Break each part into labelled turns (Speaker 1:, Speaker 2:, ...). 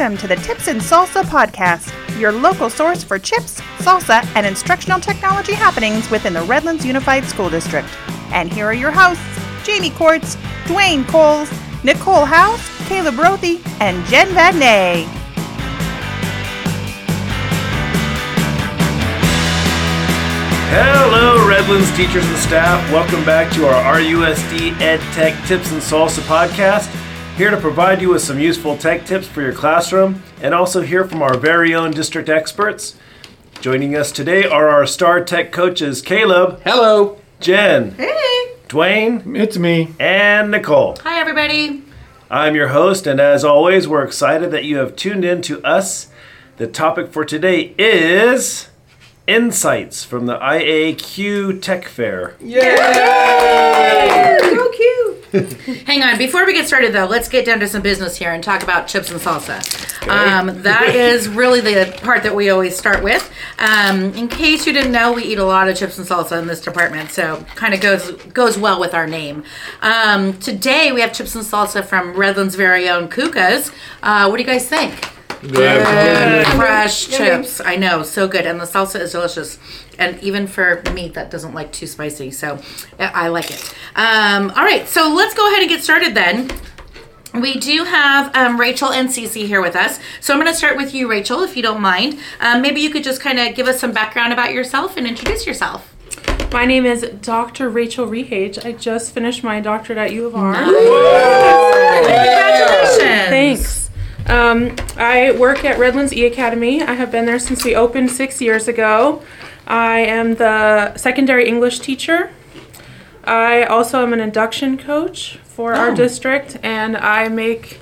Speaker 1: Welcome to the Tips and Salsa podcast, your local source for chips, salsa, and instructional technology happenings within the Redlands Unified School District. And here are your hosts Jamie Quartz, Dwayne Coles, Nicole House, Caleb Rothy, and Jen Vadney.
Speaker 2: Hello, Redlands teachers and staff. Welcome back to our RUSD Ed Tech Tips and Salsa podcast. Here to provide you with some useful tech tips for your classroom and also hear from our very own district experts. Joining us today are our star tech coaches Caleb,
Speaker 3: Hello.
Speaker 2: Jen,
Speaker 4: Hey!
Speaker 2: Dwayne,
Speaker 3: It's me.
Speaker 2: and Nicole.
Speaker 4: Hi, everybody.
Speaker 2: I'm your host, and as always, we're excited that you have tuned in to us. The topic for today is insights from the IAQ Tech Fair.
Speaker 4: So cute. Hang on. Before we get started, though, let's get down to some business here and talk about chips and salsa. Um, that is really the part that we always start with. Um, in case you didn't know, we eat a lot of chips and salsa in this department, so kind of goes goes well with our name. Um, today we have chips and salsa from Redlands' very own Kukas. Uh, what do you guys think? Good, fresh chips. I know, so good, and the salsa is delicious. And even for meat that doesn't like too spicy, so I I like it. Um, all right, so let's go ahead and get started then. We do have um, Rachel and Cece here with us. So I'm going to start with you, Rachel, if you don't mind. Um, maybe you could just kind of give us some background about yourself and introduce yourself.
Speaker 5: My name is Dr. Rachel Rehage. I just finished my doctorate at U of R.
Speaker 4: Congratulations.
Speaker 5: Thanks. Um, I work at Redlands E Academy. I have been there since we opened six years ago. I am the secondary English teacher. I also am an induction coach for our
Speaker 4: Oh.
Speaker 5: district, and I make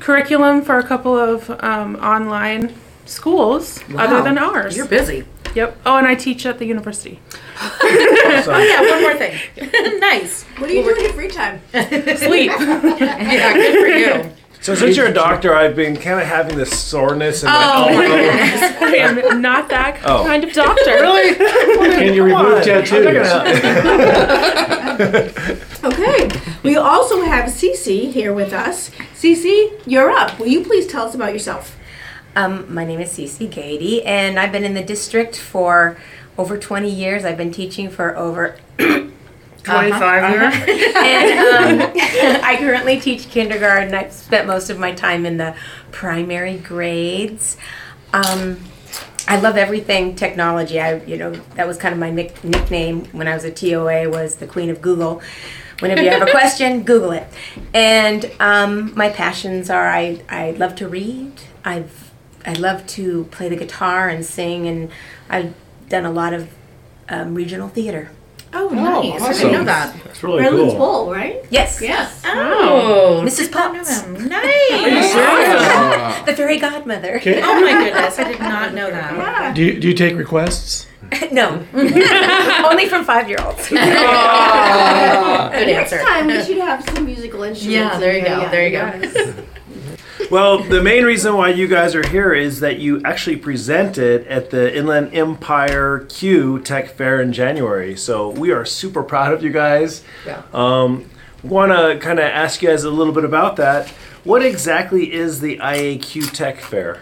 Speaker 5: curriculum for a couple of um, online schools other than ours.
Speaker 4: You're busy.
Speaker 5: Yep. Oh, and I teach at the university.
Speaker 4: Oh, yeah, one more thing. nice.
Speaker 6: What do you do in your free time?
Speaker 5: Sleep.
Speaker 4: Yeah, good for you.
Speaker 2: So since you're a doctor, I've been kind of having this soreness in my
Speaker 4: Oh, my
Speaker 2: elbow.
Speaker 4: goodness.
Speaker 5: I am not that
Speaker 2: Oh.
Speaker 5: kind of doctor.
Speaker 2: Really?
Speaker 3: Can you remove
Speaker 2: on.
Speaker 3: tattoos?
Speaker 2: I'm not gonna-
Speaker 6: Okay. We also have Cece here with us. Cece, you're up. Will you please tell us about yourself?
Speaker 7: Um, my name is Cece Gaede, and I've been in the district for over 20 years. I've been teaching for over
Speaker 4: 25 years.
Speaker 7: and um, I currently teach kindergarten. I've spent most of my time in the primary grades. Um, I love everything technology. I, you know, that was kind of my nick- nickname when I was a TOA was the Queen of Google. Whenever you have a question, Google it. And um, my passions are I, I love to read. I've I love to play the guitar and sing, and I've done a lot of um, regional theater.
Speaker 6: Oh, oh,
Speaker 4: Nice. I didn't know that.
Speaker 3: That's really
Speaker 6: Redlands
Speaker 3: cool.
Speaker 6: Bowl, right?
Speaker 7: Yes.
Speaker 6: Yes.
Speaker 4: Oh, oh.
Speaker 7: Mrs.
Speaker 4: did not
Speaker 7: Potts.
Speaker 4: them. Nice.
Speaker 7: The fairy godmother.
Speaker 3: Okay.
Speaker 4: Oh my goodness, I did not know that.
Speaker 6: Yeah.
Speaker 3: Do you, do you take requests?
Speaker 7: no. Only from five year olds.
Speaker 4: Good answer.
Speaker 6: Next
Speaker 4: answer.
Speaker 6: time we should have some musical instruments.
Speaker 4: Yeah, there you go,
Speaker 6: Yeah,
Speaker 4: there you go.
Speaker 6: Yes.
Speaker 2: Well, the main reason why you guys are here is that you actually presented at the Inland Empire CUE Tech Fair in January. So we are super proud of you guys.
Speaker 4: Yeah.
Speaker 2: Um, Want to kind of ask you guys a little bit about that. What exactly is the IAQ Tech Fair?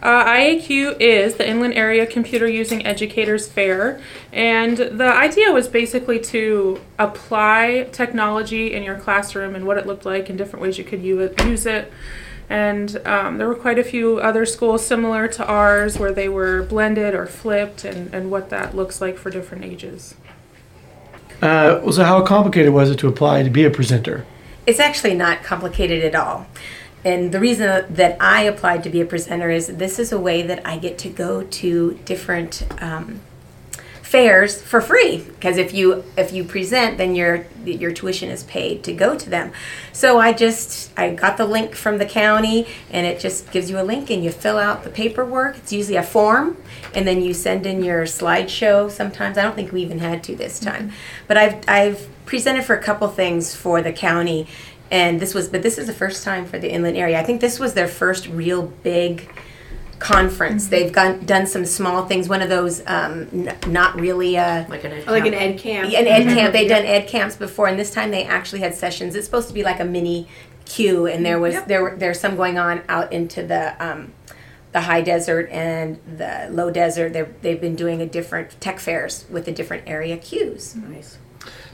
Speaker 5: Uh, IAQ is the Inland Area Computer Using Educators Fair, and the idea was basically to apply technology in your classroom and what it looked like and different ways you could u- use it. And um, there were quite a few other schools similar to ours where they were blended or flipped, and, and what that looks like for different ages.
Speaker 3: Uh, so how complicated was it to apply to be a presenter?
Speaker 7: It's actually not complicated at all. And the reason that I applied to be a presenter is this is a way that I get to go to different um, fairs for free. Because if you if you present, then your your tuition is paid to go to them. So I just I got the link from the county, and it just gives you a link, and you fill out the paperwork. It's usually a form, and then you send in your slideshow. Sometimes I don't think we even had to this time, mm-hmm. but I've I've presented for a couple things for the county and this was but this is the first time for the inland area i think this was their first real big conference. They've gone, done some small things. One of those um, n- not really uh,
Speaker 4: Like an
Speaker 6: Like an ed camp.
Speaker 7: an ed camp. They've done ed camps before and this time they actually had sessions. It's supposed to be like a mini CUE, and there was there were there's some going on out into the um, the high desert and the low desert. They're, they've been doing a different tech fairs with the different area CUEs.
Speaker 6: Nice.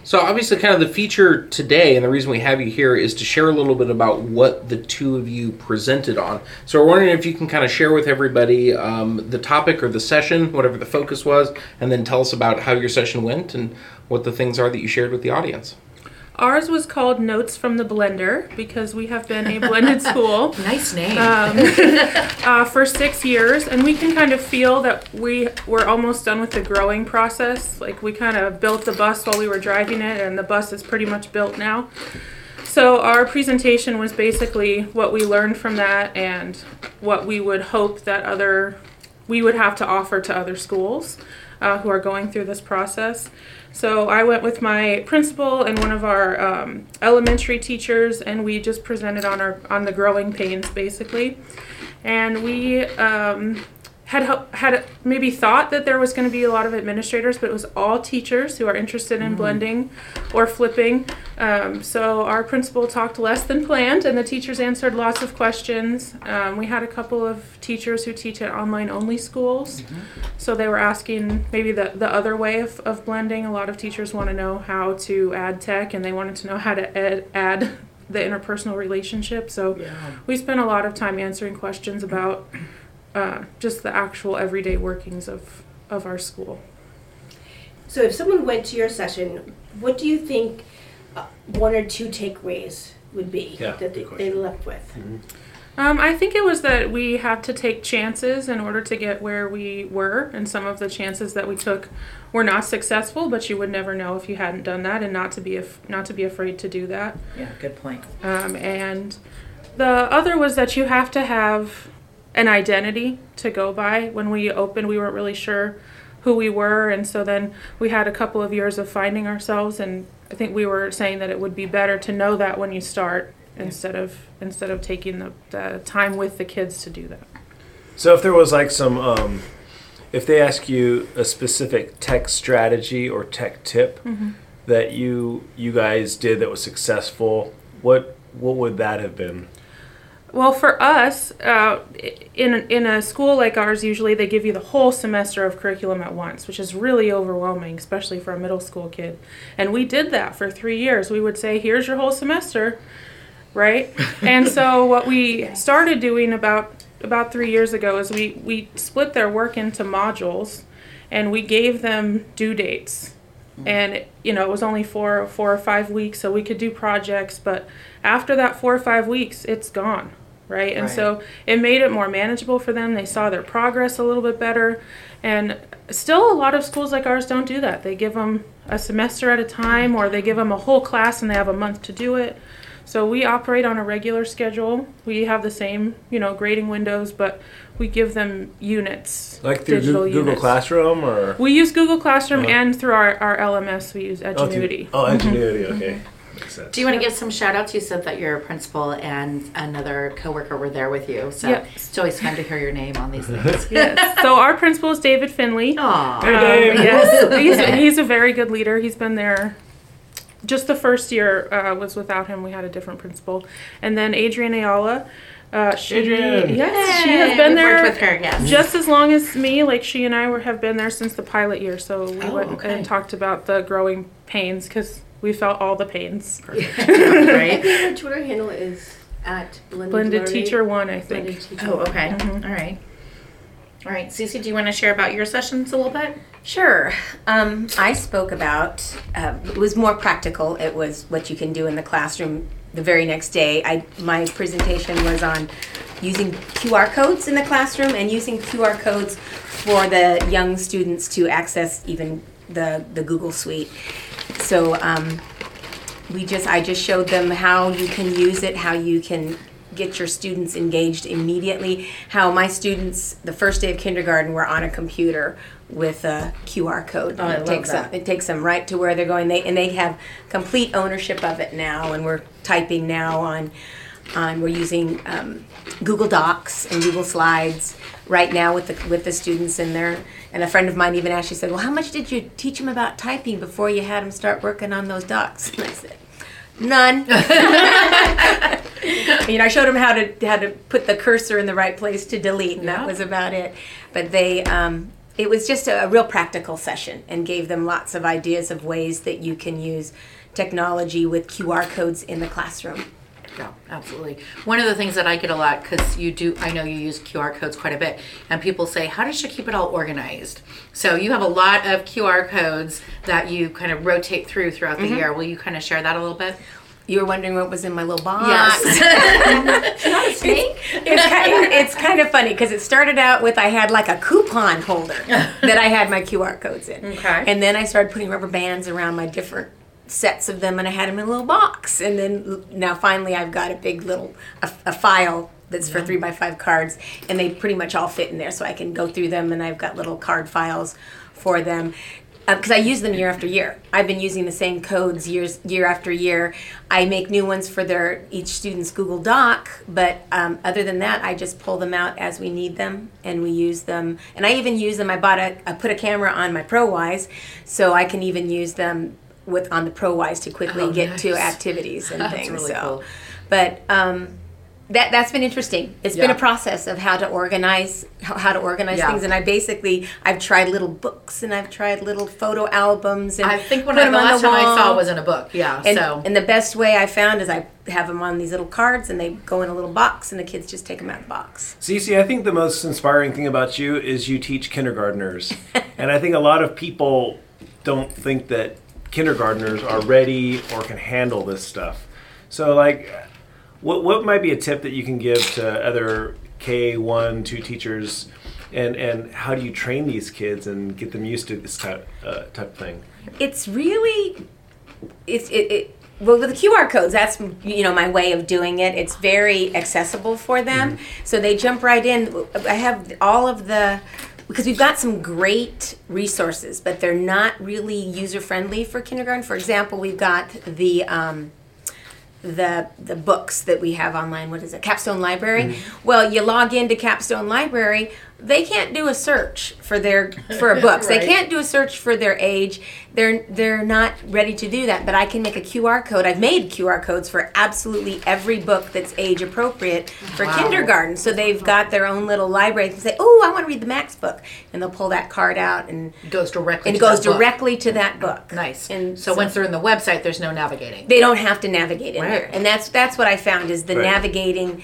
Speaker 8: So obviously, kind of the feature today, and the reason we have you here is to share a little bit about what the two of you presented on. So we're wondering if you can kind of share with everybody um, the topic or the session, whatever the focus was, and then tell us about how your session went and what the things are that you shared with the audience.
Speaker 5: Ours was called Notes from the Blender because we have been a blended school
Speaker 4: Nice name.
Speaker 5: uh, for six years, and we can kind of feel that we we're almost done with the growing process. Like we kind of built the bus while we were driving it, and the bus is pretty much built now. So our presentation was basically what we learned from that and what we would hope that other we would have to offer to other schools uh, who are going through this process. So I went with my principal and one of our um, elementary teachers, and we just presented on our on the growing pains basically, and we um, had had maybe thought that there was going to be a lot of administrators, but it was all teachers who are interested in blending or flipping. Um, so our principal talked less than planned, and the teachers answered lots of questions. Um, we had a couple of teachers who teach at online only schools, so they were asking maybe the, the other way of, of blending. A lot of teachers want to know how to add tech, and they wanted to know how to ed- add the interpersonal relationship. So we spent a lot of time answering questions about uh, just the actual everyday workings of, of our school.
Speaker 6: So if someone went to your session, what do you think uh, one or two takeaways would be
Speaker 2: Yeah,
Speaker 6: that they, they left with?
Speaker 5: Um, I think it was that we had to take chances in order to get where we were, and some of the chances that we took were not successful. But you would never know if you hadn't done that, and not to be af- not to be afraid to do that.
Speaker 4: yeah, good point.
Speaker 5: Um, and the other was that you have to have an identity to go by. When we opened, we weren't really sure who we were, and so then we had a couple of years of finding ourselves. And I think we were saying that it would be better to know that when you start instead of instead of taking the, the time with the kids to do that.
Speaker 2: So if there was like some, um, if they ask you a specific tech strategy or tech tip that you you guys did that was successful, what what would that have been?
Speaker 5: Well, for us, uh, in in a school like ours, usually they give you the whole semester of curriculum at once, which is really overwhelming, especially for a middle school kid. And we did that for three years. We would say, "Here's your whole semester," right? and so what we started doing about about three years ago is we we split their work into modules, and we gave them due dates. And you know, it was only four four or five weeks, so we could do projects. But after that four or five weeks, it's gone right? And so it made it more manageable for them. They saw their progress a little bit better. And still, a lot of schools like ours don't do that. They give them a semester at a time, or they give them a whole class and they have a month to do it. So we operate on a regular schedule. We have the same, you know, grading windows, but we give them units,
Speaker 2: Like through
Speaker 5: digital
Speaker 2: Google,
Speaker 5: units.
Speaker 2: Classroom or
Speaker 5: We use Google Classroom
Speaker 2: Uh-huh.
Speaker 5: and through our, our LMS, we use
Speaker 2: oh, through-
Speaker 5: Edgenuity.
Speaker 2: oh, Edgenuity. Okay, makes sense.
Speaker 4: Do you want to give some shout outs? You said that your principal and another coworker were there with you. So
Speaker 5: Yes.
Speaker 4: it's always fun to hear your name on these things.
Speaker 5: yes. So our principal is David Finley.
Speaker 4: Aw.
Speaker 5: Um, yes, he's, he's a very good leader. He's been there. Just the first year uh, was without him. We had a different principal, and then Adrienne Ayala. Uh, she,
Speaker 2: Adrienne.
Speaker 5: yes, she
Speaker 4: Yay,
Speaker 5: has been
Speaker 4: we've
Speaker 5: there
Speaker 4: with her, yes.
Speaker 5: just as long as me. Like she and I were have been there since the pilot year. So we
Speaker 4: Oh,
Speaker 5: went
Speaker 4: okay.
Speaker 5: and talked about the growing pains because we felt all the pains.
Speaker 4: right?
Speaker 6: Her Twitter handle is at blended,
Speaker 5: blended teacher one, I think.
Speaker 6: Blended teacher.
Speaker 4: Oh, okay. All right. All right. Cece, do you want to share about your sessions a little bit?
Speaker 7: Sure. Um, I spoke about uh, it was more practical. It was what you can do in the classroom the very next day. I my presentation was on using QR codes in the classroom and using QR codes for the young students to access even the the Google Suite. So um, we just I just showed them how you can use it, how you can get your students engaged immediately. How my students the first day of kindergarten were on a computer with a QR code.
Speaker 4: Oh, I
Speaker 7: it
Speaker 4: love
Speaker 7: takes
Speaker 4: that.
Speaker 7: them it takes them right to where they're going. They and they have complete ownership of it now and we're typing now on on we're using um, Google Docs and Google Slides right now with the with the students in there. And a friend of mine even asked, she said, "Well, how much did you teach them about typing before you had them start working on those docs?" And I said, "None." you know, I showed them how to how to put the cursor in the right place to delete, and
Speaker 4: Yeah.
Speaker 7: that was about it. But they, um, it was just a, a real practical session, and gave them lots of ideas of ways that you can use technology with QR codes in the classroom.
Speaker 4: Yeah, absolutely. One of the things that I get a lot because you do, I know you use QR codes quite a bit, and people say, "How does she keep it all organized?" So you have a lot of QR codes that you kind of rotate through throughout the mm-hmm. year. Will you kind of share that a little bit?
Speaker 7: You were wondering what was in my little box.
Speaker 4: Yes.
Speaker 6: Snake?
Speaker 7: it's kind, it's kind of funny because it started out with I had like a coupon holder that I had my QR codes in.
Speaker 4: Okay.
Speaker 7: And then I started putting rubber bands around my different sets of them and I had them in a little box. And then now finally I've got a big little a, a file that's for three by five cards and they pretty much all fit in there so I can go through them and I've got little card files for them because I use them year after year. I've been using the same codes years year after year. I make new ones for their each student's Google Doc, but um, other than that, I just pull them out as we need them and we use them. And I even use them. I bought a I put a camera on my ProWise, so I can even use them with on the Prowise to quickly
Speaker 4: Oh,
Speaker 7: get to activities and
Speaker 4: That's
Speaker 7: things.
Speaker 4: really
Speaker 7: so,
Speaker 4: cool.
Speaker 7: but. Um, that, that's been interesting. It's been a process of how to organize how, how to organize
Speaker 4: Yeah.
Speaker 7: things, and I basically I've tried little books and I've tried little photo albums. And
Speaker 4: I think when
Speaker 7: put
Speaker 4: I,
Speaker 7: them
Speaker 4: the
Speaker 7: on
Speaker 4: last time I
Speaker 7: wall.
Speaker 4: saw was in a book. Yeah.
Speaker 7: And,
Speaker 4: so
Speaker 7: and the best way I found is I have them on these little cards and they go in a little box and the kids just take them out of the box.
Speaker 2: Cece, I think the most inspiring thing about you is you teach kindergartners. and I think a lot of people don't think that kindergartners are ready or can handle this stuff. So, like, what, what might be a tip that you can give to other K1, 2 teachers? And, and how do you train these kids and get them used to this type, uh, type of thing?
Speaker 7: It's really, it's it, it well with the QR codes. That's you know my way of doing it. It's very accessible for them, so they jump right in. I have all of the. Because we've got some great resources, but they're not really user friendly for kindergarten. For example, we've got the um, the the books that we have online. What is it? Capstone Library. Well, you log into Capstone Library. They can't do a search for their for a books. They can't do a search for their age. They're they're not ready to do that. But I can make a QR code. I've made QR codes for absolutely every book that's age appropriate for
Speaker 4: Wow.
Speaker 7: kindergarten. So they've got their own little library. They say, "Oh, I want to read the Max book," and they'll pull that card out and
Speaker 4: it goes directly.
Speaker 7: and
Speaker 4: to
Speaker 7: goes
Speaker 4: that book.
Speaker 7: directly to that book.
Speaker 4: Nice.
Speaker 7: And
Speaker 4: so, once they're in the website, there's no navigating.
Speaker 7: they don't have to navigate in
Speaker 4: Right.
Speaker 7: there and that's that's what i found is the
Speaker 2: Right.
Speaker 7: navigating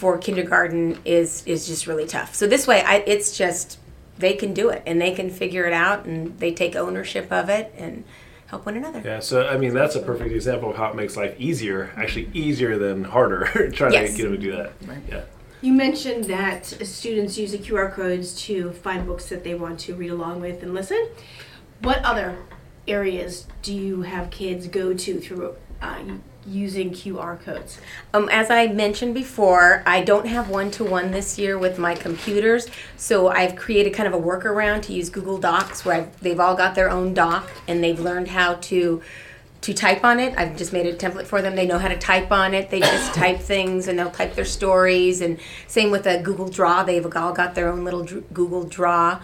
Speaker 7: for kindergarten is is just really tough so this way I, it's just they can do it and they can figure it out and they take ownership of it and help one another
Speaker 2: Yeah, so I mean, that's a perfect example of how it makes life easier, actually easier than harder, trying
Speaker 7: Yes.
Speaker 2: to get them to do that. Right. Yeah.
Speaker 6: You mentioned that students use the QR codes to find books that they want to read along with and listen. What other areas do you have kids go to through uh, using QR codes?
Speaker 7: Um, as I mentioned before, I don't have one to one this year with my computers, so I've created kind of a workaround to use Google Docs where I've, they've all got their own doc and they've learned how to to type on it. I've just made a template for them. They know how to type on it. They just type things and they'll type their stories. And same with a Google Draw. They've all got their own little Google Draw.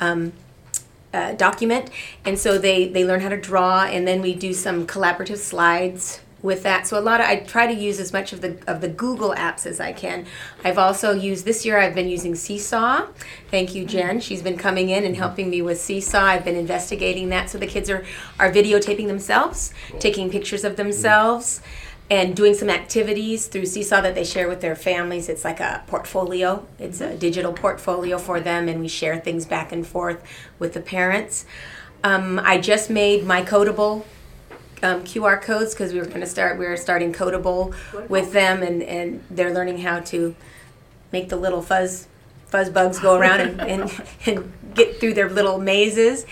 Speaker 7: Um, uh, document and so they they learn how to draw and then we do some collaborative slides with that. So a lot of i try to use as much of the of the google apps as i can. I've also used this year i've been using seesaw. Thank you jen. Mm-hmm. She's been coming in and helping me with seesaw. I've been investigating that. So the kids are are videotaping themselves taking pictures of mm-hmm. themselves and doing some activities through Seesaw that they share with their families. It's like a portfolio. It's a mm-hmm. digital portfolio for them, and we share things back and forth with the parents. Um, I just made my codable um, QR codes because we were going to start. We were starting Kodable with them, and and they're learning how to make the little fuzz fuzz bugs go around and, and, and get through their little mazes.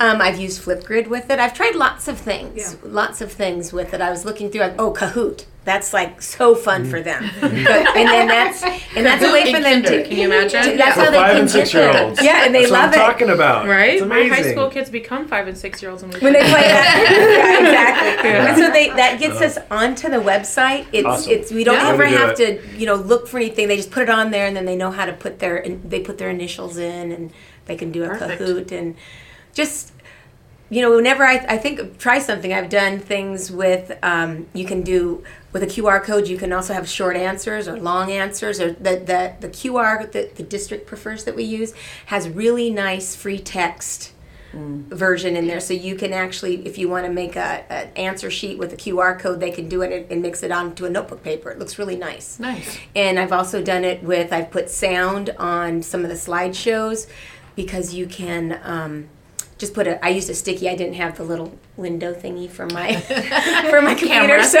Speaker 7: Um, I've used Flipgrid with it. I've tried lots of things, lots of things with it. I was looking through. Oh, Kahoot! That's like so fun for them. But- and then that's and that's a way for them to.
Speaker 4: can you imagine?
Speaker 7: That's
Speaker 2: For
Speaker 7: how they
Speaker 2: five
Speaker 7: can
Speaker 2: and six year olds.
Speaker 7: Yeah, and they
Speaker 2: That's
Speaker 7: love
Speaker 2: what I'm
Speaker 7: it.
Speaker 2: talking about.
Speaker 5: Right?
Speaker 2: It's
Speaker 5: My high school kids become five and six year olds when we
Speaker 7: when they play that. yeah, exactly.
Speaker 5: Yeah.
Speaker 7: And so they that gets us onto the website. It's
Speaker 2: Awesome.
Speaker 7: it's we don't
Speaker 4: Yeah.
Speaker 7: ever
Speaker 2: Way to do
Speaker 7: have to you know look for anything. They just put it on there, and then they know how to put their they put their initials in, and they can do a
Speaker 4: Perfect.
Speaker 7: Kahoot and just you know, whenever I, I think try something, I've done things with, um, you can do with a QR code, you can also have short answers or long answers, or the, the, the QR that the district prefers that we use has really nice free text version in there. So you can actually, if you want to make a, an answer sheet with a QR code, they can do it and, and mix it onto a notebook paper. It looks really nice.
Speaker 4: Nice.
Speaker 7: And I've also done it with, I've put sound on some of the slideshows because you can um, just put a, I used a sticky, I didn't have the little window thingy for my, for my computer.
Speaker 4: Camera.
Speaker 7: So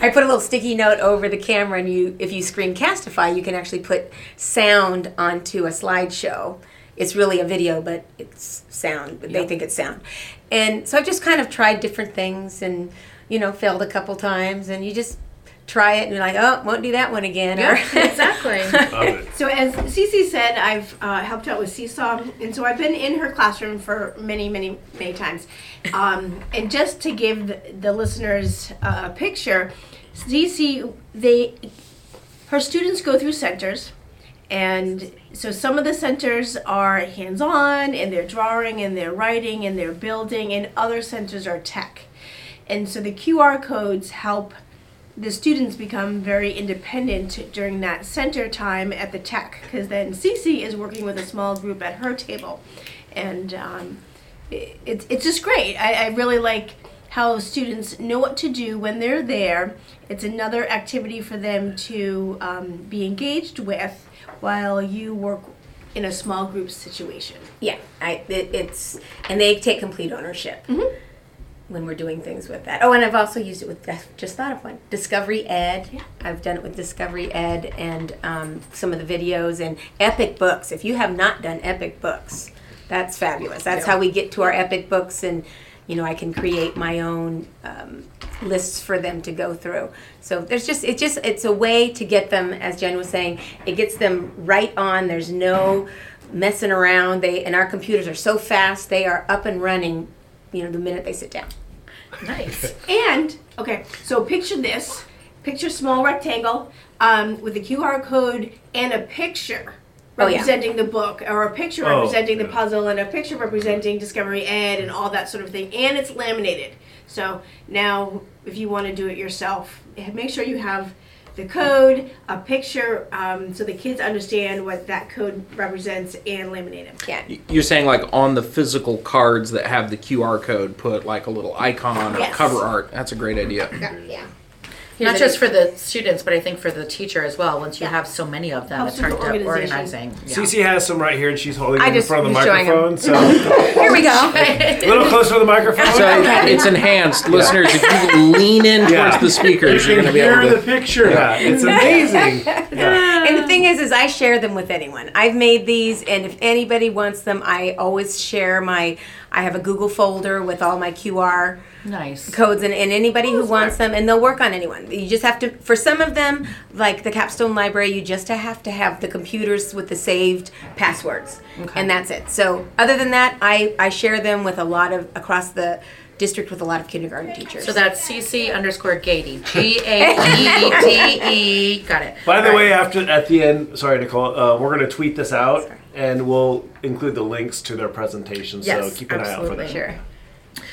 Speaker 7: I put a little sticky note over the camera and you, if you screencastify, you can actually put sound onto a slideshow. It's really a video, but it's sound. But They think it's sound. And so I've just kind of tried different things and, you know, failed a couple times and you just try it and you're like, oh, won't do that one again. Or-
Speaker 4: exactly.
Speaker 2: Love it.
Speaker 6: So as Cece said, I've uh, helped out with Seesaw, and so I've been in her classroom for many, many, many times. Um, and just to give the, the listeners uh, a picture, Cece, they, her students go through centers, and so some of the centers are hands-on, and they're drawing, and they're writing, and they're building, and other centers are tech. And so the QR codes help the students become very independent during that center time at the tech because then Cece is working with a small group at her table. And um, it, it's, it's just great. I, I really like how students know what to do when they're there. It's another activity for them to um, be engaged with while you work in a small group situation.
Speaker 7: Yeah, I it, it's and they take complete ownership when we're doing things with that. Oh, and I've also used it with I just thought of one Discovery Ed. Yeah. I've done it with Discovery Ed and um, some of the videos and Epic Books. If you have not done Epic Books, that's fabulous. That's how we get to our Epic Books and. You know, I can create my own um, lists for them to go through. So there's just it's just it's a way to get them, as Jen was saying, it gets them right on. There's no messing around. They and our computers are so fast; they are up and running. You know, the minute they sit down.
Speaker 4: Nice.
Speaker 6: And okay, so picture this: picture small rectangle um, with a QR code and a picture
Speaker 7: Oh, yeah.
Speaker 6: representing the book, or a picture
Speaker 2: Oh,
Speaker 6: representing the puzzle, and a picture representing Discovery Ed, and all that sort of thing. And it's laminated. So now, if you want to do it yourself, make sure you have the code, a picture, um, so the kids understand what that code represents, and laminate it.
Speaker 7: Yeah.
Speaker 8: You're saying like on the physical cards that have the QR code, put like a little icon or
Speaker 6: Yes.
Speaker 8: cover art. That's a great idea.
Speaker 6: Yeah.
Speaker 4: Not
Speaker 7: Here's
Speaker 4: just
Speaker 7: a-
Speaker 4: for the students, but I think for the teacher as well. Once you
Speaker 6: Yeah.
Speaker 4: have so many of them,
Speaker 6: Helps
Speaker 4: it's
Speaker 6: with
Speaker 4: hard
Speaker 6: the
Speaker 4: to
Speaker 6: organization.
Speaker 4: organizing. Yeah.
Speaker 2: Cece has some right here, and she's holding
Speaker 7: I
Speaker 2: them in
Speaker 7: just
Speaker 2: front of the
Speaker 7: was showing 'em.
Speaker 2: microphone. So
Speaker 7: Here we go.
Speaker 2: a little closer to the microphone.
Speaker 8: So it's enhanced, listeners. If you lean in
Speaker 2: Yeah.
Speaker 8: towards the speakers,
Speaker 2: you
Speaker 8: you're
Speaker 2: can
Speaker 8: going to be
Speaker 2: hear
Speaker 8: able
Speaker 2: the
Speaker 8: to.
Speaker 2: picture. Yeah. It's amazing. Yeah.
Speaker 7: And the thing is, is I share them with anyone. I've made these, and if anybody wants them, I always share my. I have a Google folder with all my QR
Speaker 4: Nice.
Speaker 7: codes, and, and anybody who wants them, and they'll work on anyone. You just have to. For some of them, like the Capstone Library, you just have to have the computers with the saved passwords, and that's it. So other than that, I I share them with a lot of across the district with a lot of kindergarten teachers.
Speaker 4: So that's CC underscore Gaede. G A E D E. Got it.
Speaker 2: By the
Speaker 4: All right.
Speaker 2: way, after at the end, sorry, Nicole, uh, we're going to tweet this out, and we'll include the links to their presentation. So keep an eye out for
Speaker 4: absolutely.
Speaker 2: that.
Speaker 7: sure.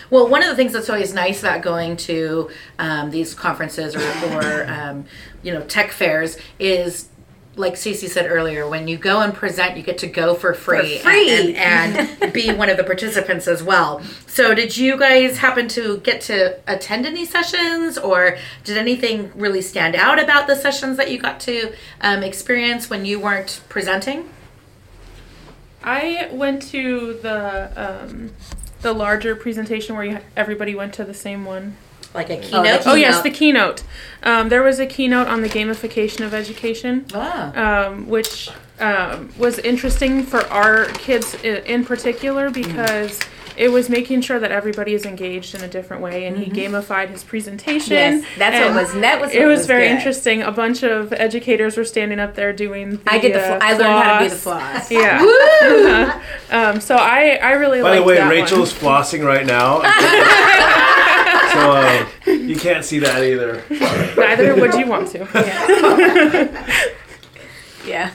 Speaker 4: Well, one of the things that's always nice about going to um, these conferences or, or um, you know tech fairs is. Like Cece said earlier, when you go and present, you get to go for free,
Speaker 7: For free.
Speaker 4: and, and be one of the participants as well. So, did you guys happen to get to attend any sessions, or did anything really stand out about the sessions that you got to um, experience when you weren't presenting?
Speaker 5: I went to the um, the larger presentation where you, everybody went to the same one.
Speaker 4: Like a keynote?
Speaker 5: Oh yes, the keynote. Um, there was a keynote on the gamification of education,
Speaker 4: Ah.
Speaker 5: um, which um, was interesting for our kids i- in particular because it was making sure that everybody is engaged in a different way, and he gamified his presentation.
Speaker 7: Yes, that's what
Speaker 5: and
Speaker 7: was that was.
Speaker 5: It
Speaker 7: what
Speaker 5: was, very
Speaker 7: good.
Speaker 5: interesting. A bunch of educators were standing up there doing. The,
Speaker 7: I did the.
Speaker 5: uh,
Speaker 7: Fl- I learned how to do the
Speaker 5: floss.
Speaker 7: floss.
Speaker 5: Yeah. um, so I I really
Speaker 2: By the way,
Speaker 5: that
Speaker 2: Rachel
Speaker 5: one.
Speaker 2: is flossing right now. so uh, you can't see that either.
Speaker 5: Neither would you want to.
Speaker 7: Yeah,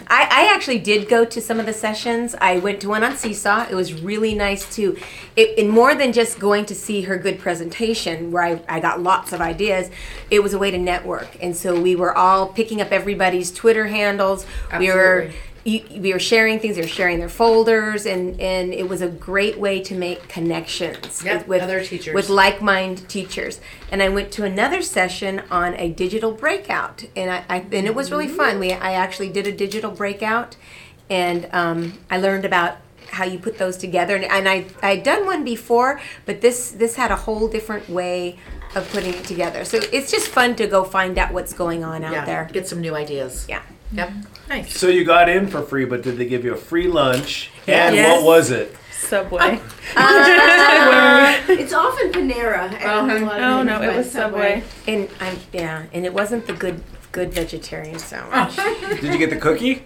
Speaker 7: I, I actually did go to some of the sessions. I went to one on Seesaw. It was really nice too. It, and more than just going to see her good presentation, where I, I got lots of ideas, it was a way to network. And so we were all picking up everybody's Twitter handles. We were
Speaker 4: Absolutely.
Speaker 7: You, we were sharing things. They were sharing their folders, and and it was a great way to make connections
Speaker 4: Yep,
Speaker 7: with
Speaker 4: other teachers.
Speaker 7: with like-minded teachers. And I went to another session on a digital breakout, and I, I and it was really fun. We I actually did a digital breakout, and um, I learned about how you put those together. And, and I I'd done one before, but this this had a whole different way of putting it together. So it's just fun to go find out what's going on out
Speaker 4: yeah,
Speaker 7: there.
Speaker 4: get some new ideas.
Speaker 7: Yeah.
Speaker 4: Yep. Nice.
Speaker 2: So you got in for free, but did they give you a free lunch? And
Speaker 7: Yes.
Speaker 2: what was it?
Speaker 5: Subway.
Speaker 6: It's often Panera. and
Speaker 4: Uh-huh.
Speaker 6: a lot of
Speaker 5: Oh
Speaker 6: them
Speaker 5: no, it was Subway.
Speaker 7: And I'm yeah, and it wasn't the good good vegetarian sandwich.
Speaker 2: Did you get the cookie?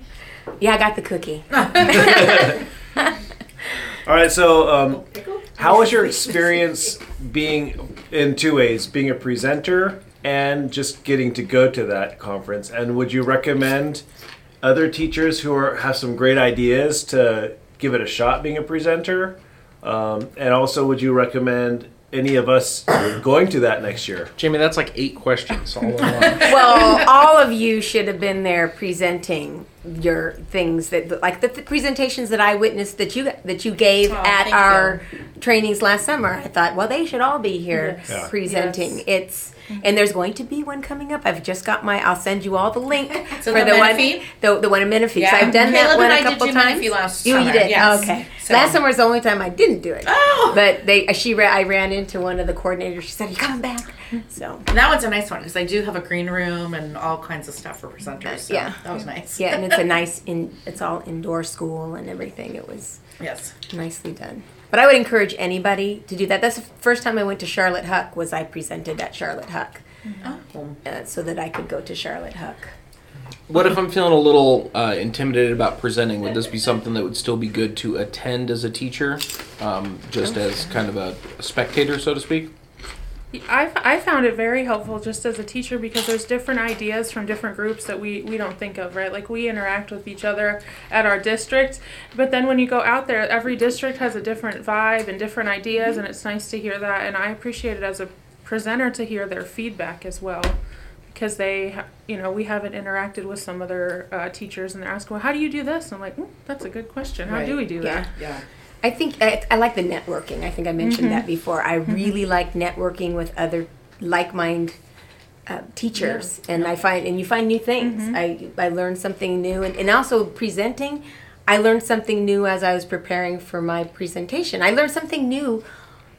Speaker 7: yeah, I got the cookie.
Speaker 2: All right. So, um, how was your experience being in two ways: being a presenter and just getting to go to that conference? And would you recommend other teachers who are, have some great ideas to give it a shot being a presenter? Um, and also, would you recommend any of us going to that next year?
Speaker 8: Jamie, that's like eight questions all in one.
Speaker 7: well, all of you should have been there presenting your things that like the, the presentations that I witnessed that you that you gave at
Speaker 4: thank
Speaker 7: our trainings last summer. I thought, well, they should all be here
Speaker 2: Yeah.
Speaker 7: presenting. It's Mm-hmm. and there's going to be one coming up. I've just got my. I'll send you all the link
Speaker 4: So
Speaker 7: for
Speaker 4: the
Speaker 7: one.
Speaker 4: Menifee?
Speaker 7: The, the one in Menifee.
Speaker 4: Yeah.
Speaker 7: I've done that
Speaker 4: Caleb
Speaker 7: one
Speaker 4: and
Speaker 7: a
Speaker 4: did
Speaker 7: couple
Speaker 4: do
Speaker 7: times.
Speaker 4: Last
Speaker 7: you
Speaker 4: summer,
Speaker 7: did.
Speaker 4: yes.
Speaker 7: Okay.
Speaker 4: So-
Speaker 7: Last summer was the only time I didn't do it.
Speaker 4: Oh!
Speaker 7: But they, she, I ran into one of the coordinators. She said, "You coming back?" So
Speaker 4: And that one's a nice one because I do have a green room and all kinds of stuff for presenters. So
Speaker 7: Yeah.
Speaker 4: that was nice.
Speaker 7: yeah, and it's a nice in. It's all indoor school and everything. It was
Speaker 4: Yes.
Speaker 7: nicely done. But I would encourage anybody to do that. That's the first time I went to Charlotte Huck. Was I presented at Charlotte Huck,
Speaker 4: Oh.
Speaker 7: uh, so that I could go to Charlotte Huck.
Speaker 8: What if I'm feeling a little uh, intimidated about presenting? Would this be something that would still be good to attend as a teacher, um, just as kind of a, a spectator, so to speak?
Speaker 5: I, I found it very helpful just as a teacher because there's different ideas from different groups that we, we don't think of, right? Like we interact with each other at our district, but then when you go out there, every district has a different vibe and different ideas, and it's nice to hear that. And I appreciate it as a presenter to hear their feedback as well because they, you know, we haven't interacted with some other uh, teachers and they're asking, well, how do you do this? And I'm like, "Mm, that's a good question. How do we do that?
Speaker 4: Yeah.
Speaker 7: I think I, I like the networking. I think I mentioned mm-hmm. that before. I mm-hmm. really like networking with other like-minded uh, teachers, and I find and you find new things. Mm-hmm. I I learned something new, and, and also presenting. I learned something new as I was preparing for my presentation. I learned something new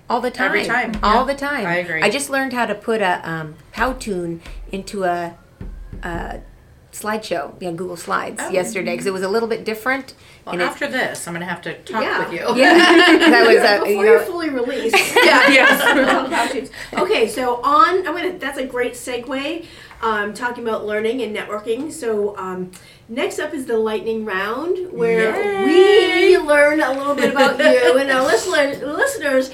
Speaker 7: all the time.
Speaker 4: Every time,
Speaker 7: all
Speaker 4: yeah.
Speaker 7: the time.
Speaker 4: I agree.
Speaker 7: I just learned how to put a um, Powtoon into a, a slideshow, yeah, Google Slides
Speaker 4: Oh.
Speaker 7: yesterday because it was a little bit different.
Speaker 4: Well,
Speaker 7: and
Speaker 4: after this, I'm going to have to talk
Speaker 6: Yeah.
Speaker 4: with you.
Speaker 7: yeah, that was uh,
Speaker 6: Before
Speaker 7: you
Speaker 6: you are
Speaker 7: know,
Speaker 6: fully released.
Speaker 4: yeah. Yes.
Speaker 6: okay, so on, I'm gonna. That's a great segue. Um, talking about learning and networking. So um, next up is the lightning round, where we learn a little bit about you, and our listener, listeners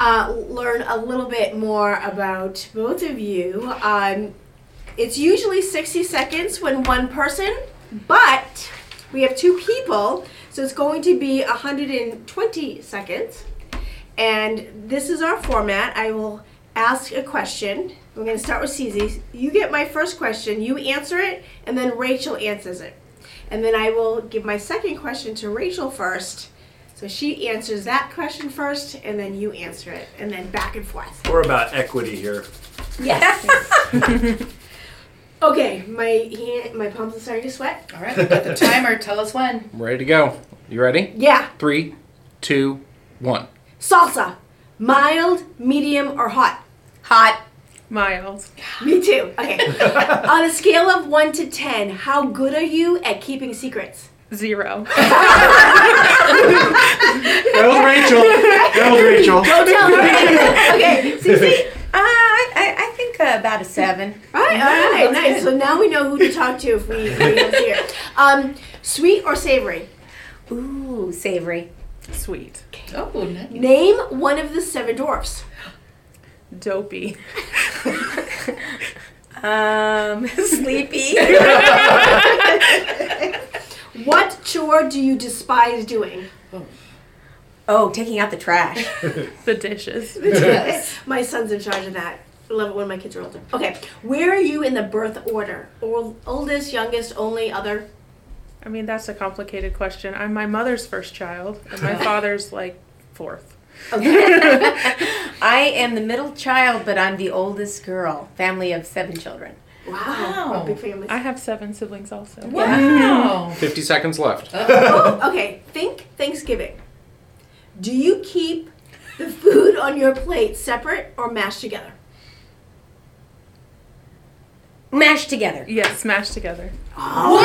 Speaker 6: uh, learn a little bit more about both of you. Um, it's usually 60 seconds when one person, but we have two people, so it's going to be 120 seconds. And this is our format. I will ask a question. We're going to start with Cece. You get my first question, you answer it, and then Rachel answers it. And then I will give my second question to Rachel first. So she answers that question first, and then you answer it, and then back and forth.
Speaker 2: We're about equity here.
Speaker 7: yes.
Speaker 6: Okay, my hand, my palms are starting to sweat.
Speaker 4: All right, we got the timer. Tell us when.
Speaker 8: I'm ready to go. You ready?
Speaker 6: Yeah,
Speaker 8: Three, two, one.
Speaker 6: salsa, mild, medium, or hot.
Speaker 7: Hot.
Speaker 5: Mild.
Speaker 6: Me too. Okay. On a scale of one to ten, how good are you at keeping secrets?
Speaker 5: Zero.
Speaker 3: That was Rachel. That was Rachel.
Speaker 6: Don't tell her. Okay,
Speaker 7: think uh, about a seven.
Speaker 6: All right, all right, nice. So now we know who to talk to if we, we have here. Um, sweet or savory?
Speaker 7: Ooh, savory.
Speaker 5: Sweet.
Speaker 4: Oh, nice.
Speaker 6: Name one of the seven dwarfs.
Speaker 5: Dopey.
Speaker 7: Um, sleepy.
Speaker 6: What chore do you despise doing?
Speaker 7: Oh, taking out the trash.
Speaker 5: The dishes.
Speaker 6: my son's in charge of that. I love it when my kids are older. Okay, where are you in the birth order? Or oldest, youngest, only, other?
Speaker 5: I mean, that's a complicated question. I'm my mother's first child, and my father's like fourth. Okay.
Speaker 7: I am the middle child, but I'm the oldest girl. Family of seven children.
Speaker 6: Wow, big family.
Speaker 5: I have seven siblings also.
Speaker 4: Wow.
Speaker 8: 50 seconds left.
Speaker 6: Oh, okay, think Thanksgiving. Do you keep the food on your plate separate or mashed together?
Speaker 7: Mashed together.
Speaker 5: Yes, smashed together. Oh.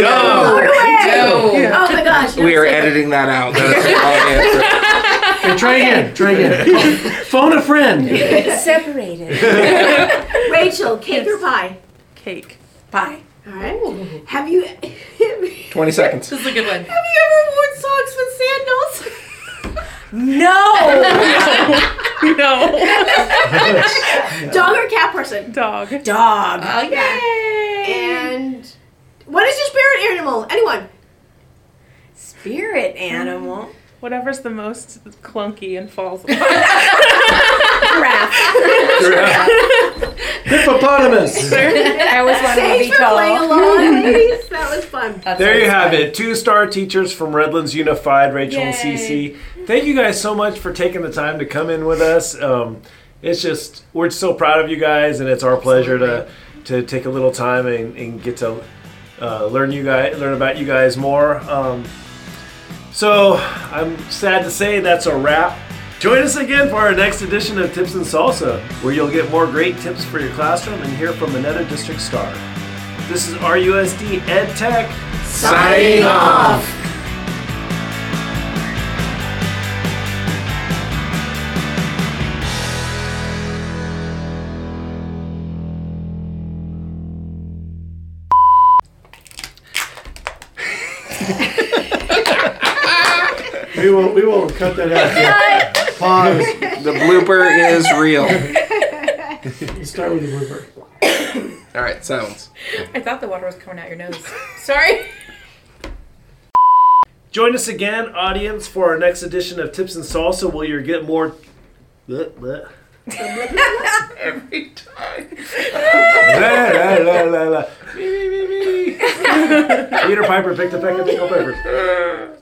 Speaker 8: No.
Speaker 6: Oh my gosh.
Speaker 8: We are editing that out. That is the wrong answer.
Speaker 3: Okay, try again. Try again. Phone a friend.
Speaker 7: Separated.
Speaker 6: Rachel, cake or pie?
Speaker 5: Cake.
Speaker 7: Pie.
Speaker 6: All right. Have you
Speaker 8: 20 seconds.
Speaker 4: This is a good one.
Speaker 6: Have you ever worn socks with sandals?
Speaker 7: No.
Speaker 5: No.
Speaker 6: Dog or cat person?
Speaker 5: Dog.
Speaker 7: Dog.
Speaker 4: Oh, yay!
Speaker 6: And what is your spirit animal? Anyone?
Speaker 7: Spirit animal.
Speaker 5: Whatever's the most clunky and falls apart.
Speaker 7: Giraffe.
Speaker 3: Hippopotamus.
Speaker 7: I always wanted to
Speaker 6: Thanks
Speaker 7: be
Speaker 6: for playing along, ladies. That was fun.
Speaker 4: That's
Speaker 2: There you have
Speaker 4: fun.
Speaker 2: it. Two star teachers from Redlands Unified, Rachel and Cece. Thank you guys so much for taking the time to come in with us. Um, it's just we're so proud of you guys, and it's our pleasure to to take a little time and, and get to uh, learn you guys learn about you guys more. Um, so I'm sad to say that's a wrap. Join us again for our next edition of Tips and Salsa, where you'll get more great tips for your classroom and hear from another District Star. This is RUSD Ed Tech.
Speaker 8: Signing off.
Speaker 3: We will. We will cut that out. Pause.
Speaker 8: The blooper is real.
Speaker 3: Start with the blooper.
Speaker 8: All right, silence.
Speaker 4: I thought the water was coming out your nose. Sorry.
Speaker 2: Join us again, audience, for our next edition of Tips and Salsa, where you'll get more. Bleh, bleh.
Speaker 8: Every time.
Speaker 2: La, la, la, la, la. Me, me, me, me. Peter Piper picked a peck of pickled peppers.